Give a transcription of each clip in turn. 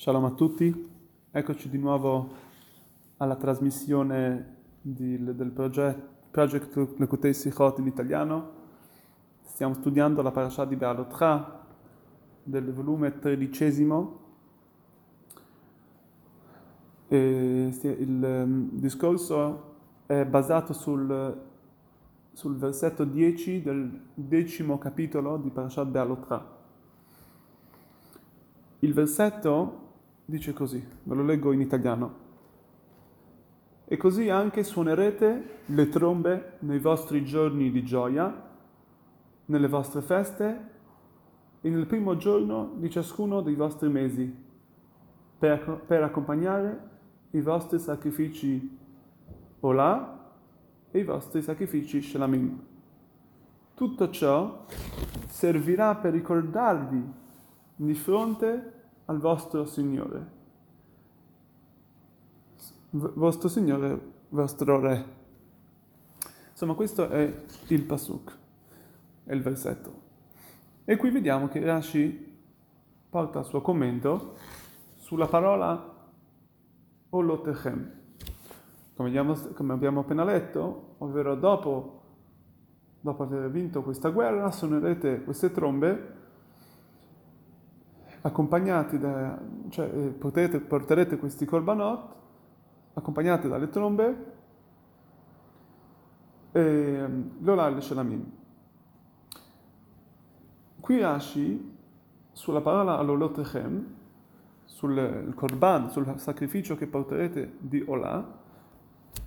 Shalom a tutti, eccoci di nuovo alla trasmissione di, del progetto Project Lekutei Sichot in italiano. Stiamo studiando la parasha di Be'alotra del volume tredicesimo. E il um, discorso è basato sul, sul versetto 10 del decimo capitolo di Parashat Be'alotra. Il versetto dice così, ve lo leggo in italiano. E così anche suonerete le trombe nei vostri giorni di gioia, nelle vostre feste e nel primo giorno di ciascuno dei vostri mesi, per, per accompagnare i vostri sacrifici Olà e i vostri sacrifici Shelamim. Tutto ciò servirà per ricordarvi di fronte al vostro Signore. V- vostro Signore, vostro Re. Insomma, questo è il Pasuk, è il versetto. E qui vediamo che Rashi porta il suo commento sulla parola Olotechem. Come abbiamo, appena letto, ovvero dopo, dopo aver vinto questa guerra, suonerete queste trombe accompagnati da, cioè eh, potete, porterete questi korbanot accompagnati dalle trombe e l'Olal e Shalamim. Qui Rashi, sulla parola all'Olotechem, sul korban, sul sacrificio che porterete di Olah,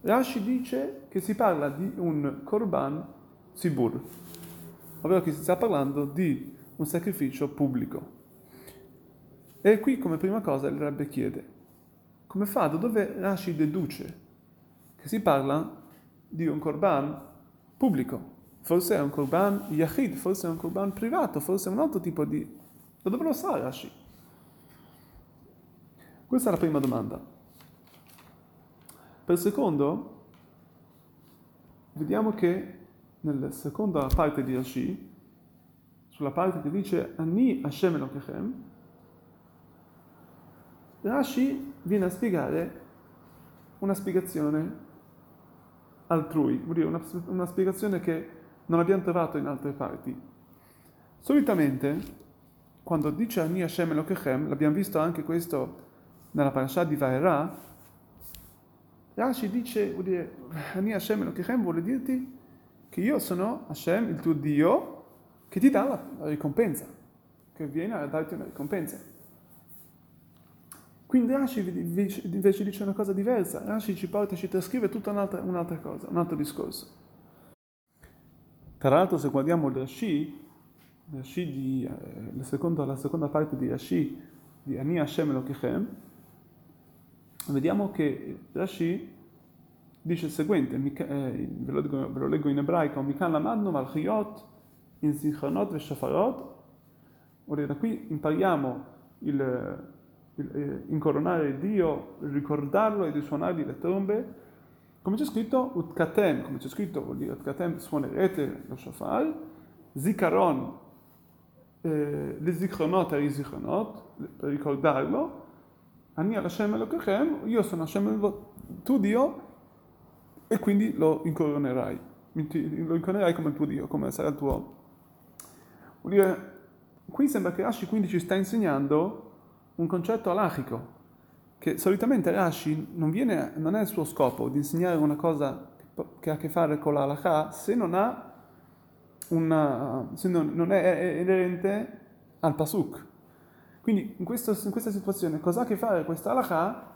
Rashi dice che si parla di un korban sibur, ovvero che si sta parlando di un sacrificio pubblico. E qui come prima cosa il Rebbe chiede, come fa, da dove Rashi deduce che si parla di un korban pubblico? Forse è un korban yachid, forse è un korban privato, forse è un altro tipo di... Da dove lo sa Rashi? Questa è la prima domanda. Per secondo, vediamo che nella seconda parte di Rashi, sulla parte che dice Ani Hashem Elokechem, Rashi viene a spiegare una spiegazione altrui, vuol dire una, una spiegazione che non abbiamo trovato in altre parti. Solitamente, quando dice Ani Hashem Elokechem, l'abbiamo visto anche questo nella parasha di Vaera, Rashi dice, vuol dire, Ani Hashem Elokechem vuole dirti che io sono Hashem, il tuo Dio, che ti dà la, la ricompensa, che viene a darti una ricompensa. Quindi Rashi invece dice una cosa diversa, Rashi ci porta, ci trascrive tutta un'altra, un'altra cosa, un altro discorso. Tra l'altro se guardiamo il Rashi, Rashi di, eh, la, seconda, la, seconda, parte di Rashi, di Ani Hashem Elokechem, vediamo che Rashi dice il seguente, eh, ve, lo leggo, ve, lo leggo, in ebraico, Mikan lamadnu malchiot in zichronot ve shafarot, da qui impariamo il incoronare Dio, ricordarlo e di suonargli le trombe, come c'è scritto Utkatem, come c'è scritto vuol dire Utkatem suonerete lo shofar, Zikaron, eh, le zikronot e i zikronot, per ricordarlo, Ani Hashem Elokechem, io sono Hashem tu Dio, e quindi lo incoronerai, lo incoronerai come il tuo Dio, come sarà il tuo. Vuol dire, qui sembra che quindi ci sta insegnando un concetto alachico, che solitamente Rashi non, viene, non è il suo scopo di insegnare una cosa che ha a che fare con l'alakha se non ha una, se non, non è inerente al pasuk. Quindi in, questo, in questa situazione cosa ha a che fare questa halakha?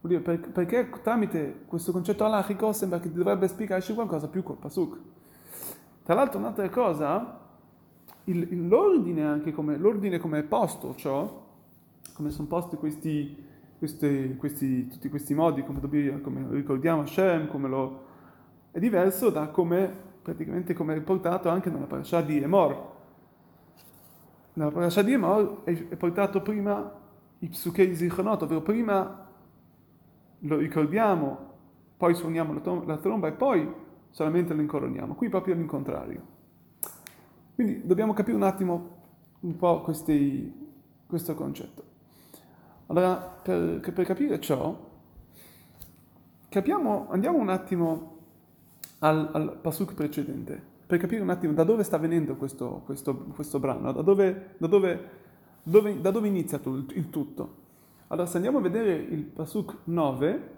Perché tramite questo concetto alachico sembra che dovrebbe spiegarci qualcosa più col pasuk. Tra l'altro un'altra cosa, il, l'ordine come, l'ordine come è posto, ciò, come sono posti questi, questi, questi, tutti questi modi, come, dobbiamo, come ricordiamo Hashem, come lo, è diverso da come praticamente come è riportato anche nella parasha di Emor. Nella parasha di Emor è, è portato prima i psukei zichonot, ovvero prima lo ricordiamo, poi suoniamo la, tom- la tromba e poi solamente lo incoroniamo. Qui proprio l'incontrario. Quindi dobbiamo capire un attimo un po' questi, questo concetto. Allora, per, per capire ciò, capiamo, andiamo un attimo al, al pasuk precedente, per capire un attimo da dove sta venendo questo, questo, questo brano, da dove, da dove, dove, da dove inizia il, tutto. Allora, se andiamo a vedere il pasuk 9,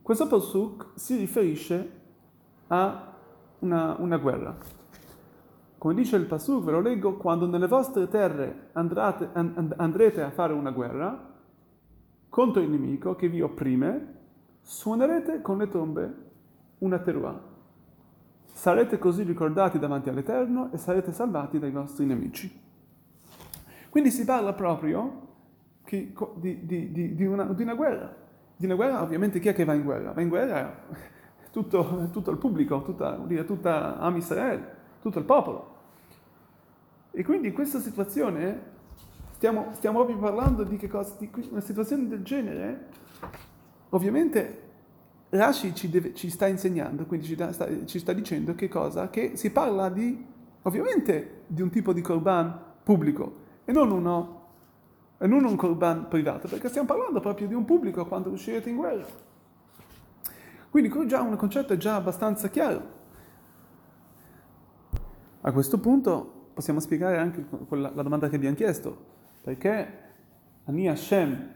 questo pasuk si riferisce a una, una guerra. Come dice il pasuk, ve lo leggo, quando nelle vostre terre andrete, and, andrete a fare una guerra, contro il nemico che vi opprime, suonerete con le trombe una teruah. Sarete così ricordati davanti all'Eterno e sarete salvati dai vostri nemici. Quindi si parla proprio di, di, di, una, di, una, guerra. Di una guerra, ovviamente, chi è che va in guerra? Va in guerra tutto, tutto il pubblico, tutta, dire, tutta Am Israel, tutto il popolo. E quindi in questa situazione Stiamo, stiamo proprio parlando di che cosa? Di una situazione del genere. Ovviamente Rashi ci, deve, ci sta insegnando, quindi ci sta, ci sta, dicendo che cosa? Che si parla di, ovviamente, di un tipo di korban pubblico e non, uno, e non un korban privato, perché stiamo parlando proprio di un pubblico quando uscirete in guerra. Quindi qui già un concetto è già abbastanza chiaro. A questo punto possiamo spiegare anche la domanda che abbiamo chiesto. Perché Ani Hashem,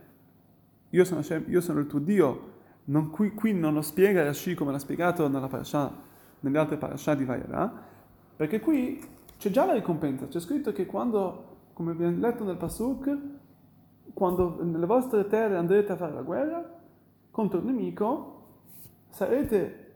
io sono, Hashem, io sono il tuo Dio, non, qui, qui, non lo spiega Rashi come l'ha spiegato parasha, nelle altre parasha di Vayera, perché qui c'è già la ricompensa, c'è scritto che quando, come abbiamo letto nel Pasuk, quando nelle vostre terre andrete a fare la guerra contro il nemico, sarete,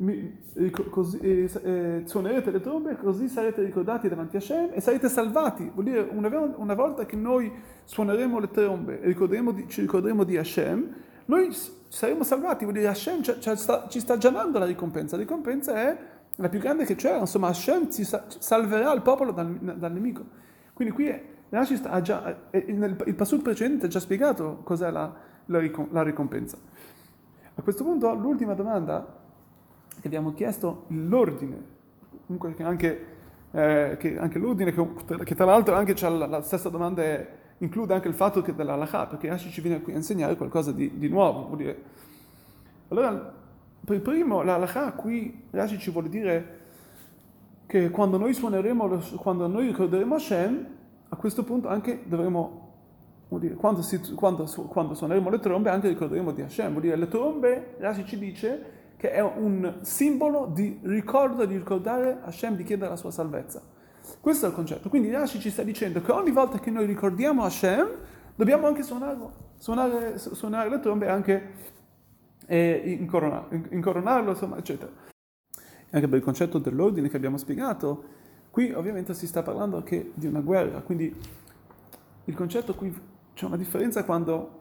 così, eh, eh, suonerete le trombe, così sarete ricordati davanti a Hashem e sarete salvati. Vuol dire, una, una volta che noi suoneremo le trombe e di, ci ricorderemo di Hashem, noi saremo salvati. Vuol dire, Hashem ci, ci, sta, ci sta già dando la ricompensa. La ricompensa è la più grande che c'era, insomma, Hashem ci salverà il popolo dal, dal nemico. Quindi qui Rashi ha già, nel, il passaggio precedente ha già spiegato cos'è la, la, la ricompensa. Questo punto l'ultima domanda che abbiamo chiesto, l'ordine, comunque anche, eh, che anche l'ordine, che, che, tra l'altro anche la, la, stessa domanda è, include anche il fatto che della halakha, perché Rashi ci viene qui a insegnare qualcosa di, di nuovo. Allora, per primo, la halakha qui Rashi ci vuole dire che quando noi suoneremo, quando noi ricorderemo Hashem, a questo punto anche dovremo dire, quando, si, quando, quando, suoneremo le trombe anche ricorderemo di Hashem, vuol dire le trombe, Rashi ci dice che è un simbolo di ricordo, di ricordare Hashem, di chiedere la sua salvezza. Questo è il concetto. Quindi Rashi ci sta dicendo che ogni volta che noi ricordiamo Hashem, dobbiamo anche suonarlo, suonare, suonare le trombe e anche eh, incoronarlo, incoronarlo, insomma, eccetera. Anche per il concetto dell'ordine che abbiamo spiegato, qui ovviamente si sta parlando anche di una guerra, quindi il concetto qui c'è una differenza quando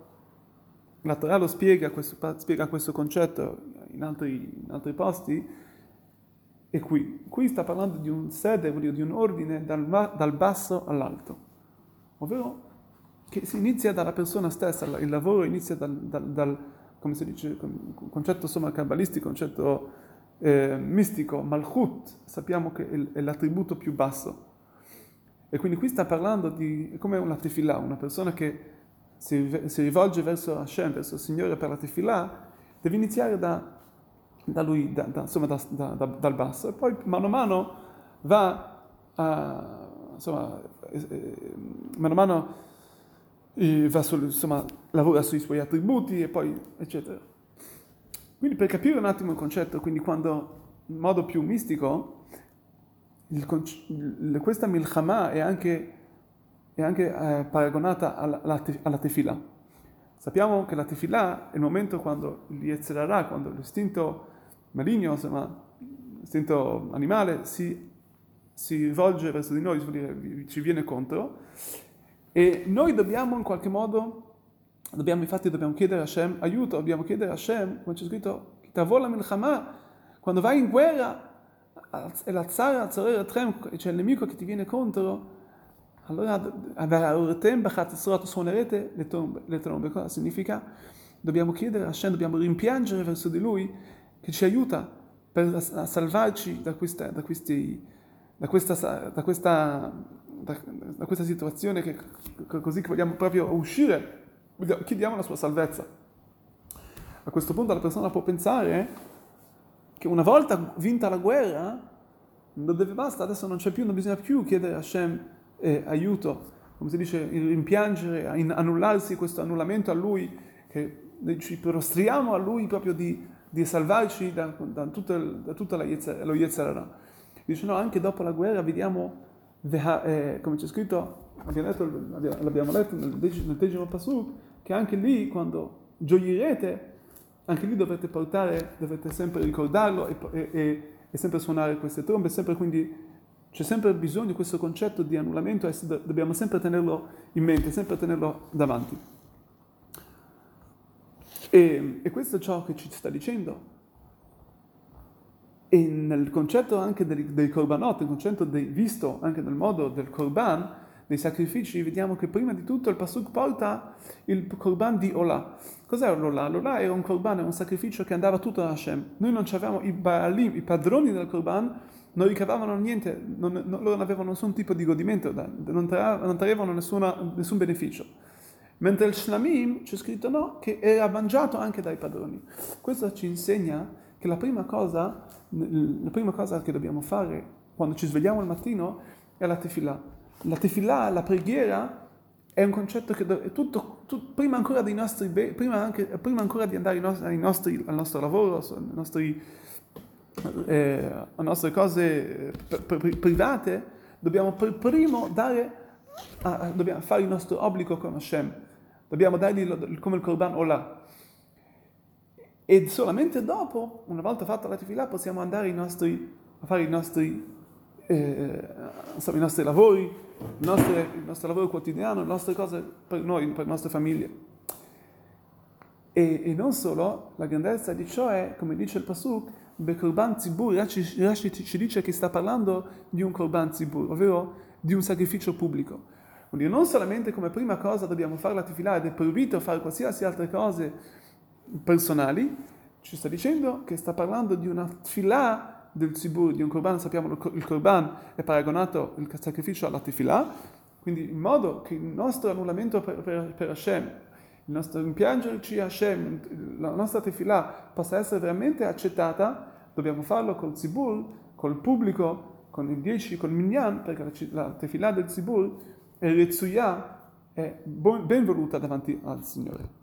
la Torah lo spiega questo, spiega questo concetto in altri, in altri, posti, e qui. Qui sta parlando di un sede, di un ordine dal, dal basso all'alto, ovvero che si inizia dalla persona stessa, il lavoro inizia dal, dal, dal come si dice, concetto insomma cabalistico, concetto eh, mistico, malchut, sappiamo che è l'attributo più basso e quindi qui sta parlando di come una tefillah, una persona che si, si, rivolge verso Hashem, verso il Signore per la tefillah, deve iniziare da, da lui, da, da, insomma, dal basso, e poi mano a mano va a, insomma, eh, eh, mano a mano eh, va sul, insomma, lavora sui suoi attributi e poi eccetera. Quindi per capire un attimo il concetto, quindi quando in modo più mistico il, questa milchama è anche, è anche eh, paragonata alla, alla tefillah. Sappiamo che la tefillah è il momento quando l'Yetzerara, quando l'istinto maligno, insomma, l'istinto animale si, si rivolge verso di noi, ci viene contro, e noi dobbiamo in qualche modo, dobbiamo, infatti dobbiamo chiedere a Hashem aiuto, dobbiamo chiedere a Hashem, come c'è scritto, quando vai in guerra, e c'è il nemico che ti viene contro, allora suonerete le trombe, le trombe. Cosa significa? Dobbiamo chiedere a Hashem, dobbiamo rimpiangere verso di Lui che ci aiuta per a salvarci da questa, da questi, da questa, da questa, da, questa situazione che, così che vogliamo proprio uscire chiediamo la sua salvezza. A questo punto la persona può pensare che una volta vinta la guerra, non deve basta, adesso non c'è più, non bisogna più chiedere a Hashem eh, aiuto, come si dice, rimpiangere, annullarsi questo annullamento a Lui, che ci prostriamo a Lui proprio di, di salvarci da, da, tutta, da tutta la Yetzer, lo Yetzerara. Dice no, anche dopo la guerra vediamo, eh, come c'è scritto, abbiamo letto, l'abbiamo letto nel, nel decimo pasuk, che anche lì quando gioirete, anche lì dovete portare, dovete sempre ricordarlo e, e, e sempre suonare queste trombe, sempre quindi c'è sempre bisogno di questo concetto di annullamento dobbiamo sempre tenerlo in mente, sempre tenerlo davanti. E, e questo è ciò che ci sta dicendo. E nel concetto anche dei, dei korbanot, nel concetto dei, visto anche nel modo del korban, dei sacrifici, vediamo che prima di tutto il Pasuk porta il korban di Olah. Cos'è l'Olah? L'Olah era un korban, era un sacrificio che andava tutto a Hashem. Noi non avevamo i Baalim, i padroni del korban, non ricavavano niente, non, non, loro non avevano nessun tipo di godimento, non, traevano nessun beneficio. Mentre il Shlamim c'è scritto no, che era mangiato anche dai padroni. Questo ci insegna che la prima cosa, la prima cosa che dobbiamo fare quando ci svegliamo al mattino è la tefillah. La tefillah, la preghiera, è un concetto che è tutto, tutto, prima ancora dei nostri prima, anche, prima ancora di andare nostri, nostri, al nostro lavoro, ai nostri, eh, alle nostre cose eh, private, dobbiamo per primo dare, a, dobbiamo fare il nostro obbligo con Hashem dobbiamo dargli come il Korban Olah. E solamente dopo, una volta fatta la tefillah, possiamo andare nostri, a fare i nostri, insomma, i nostri lavori, il nostro, il nostro, lavoro quotidiano, le nostre cose per noi, per le nostre famiglie. E, e non solo, la grandezza di ciò è, come dice il Pasuk, Bekorban Zibur, Rashi ci dice che sta parlando di un Korban Zibur, ovvero di un sacrificio pubblico. Quindi non solamente come prima cosa dobbiamo fare la tefillah ed è proibito fare qualsiasi altre cose personali, ci sta dicendo che sta parlando di una tefillah del zibur, di un korban, sappiamo che il korban è paragonato il sacrificio alla tefillah, quindi in modo che il nostro annullamento per, per, per Hashem, il nostro rimpiangerci a Hashem, la nostra tefillah possa essere veramente accettata, dobbiamo farlo col zibur, col pubblico, con il 10, col minyan, perché la, la tefillah del zibur e Retsuya è ben voluta davanti al Signore.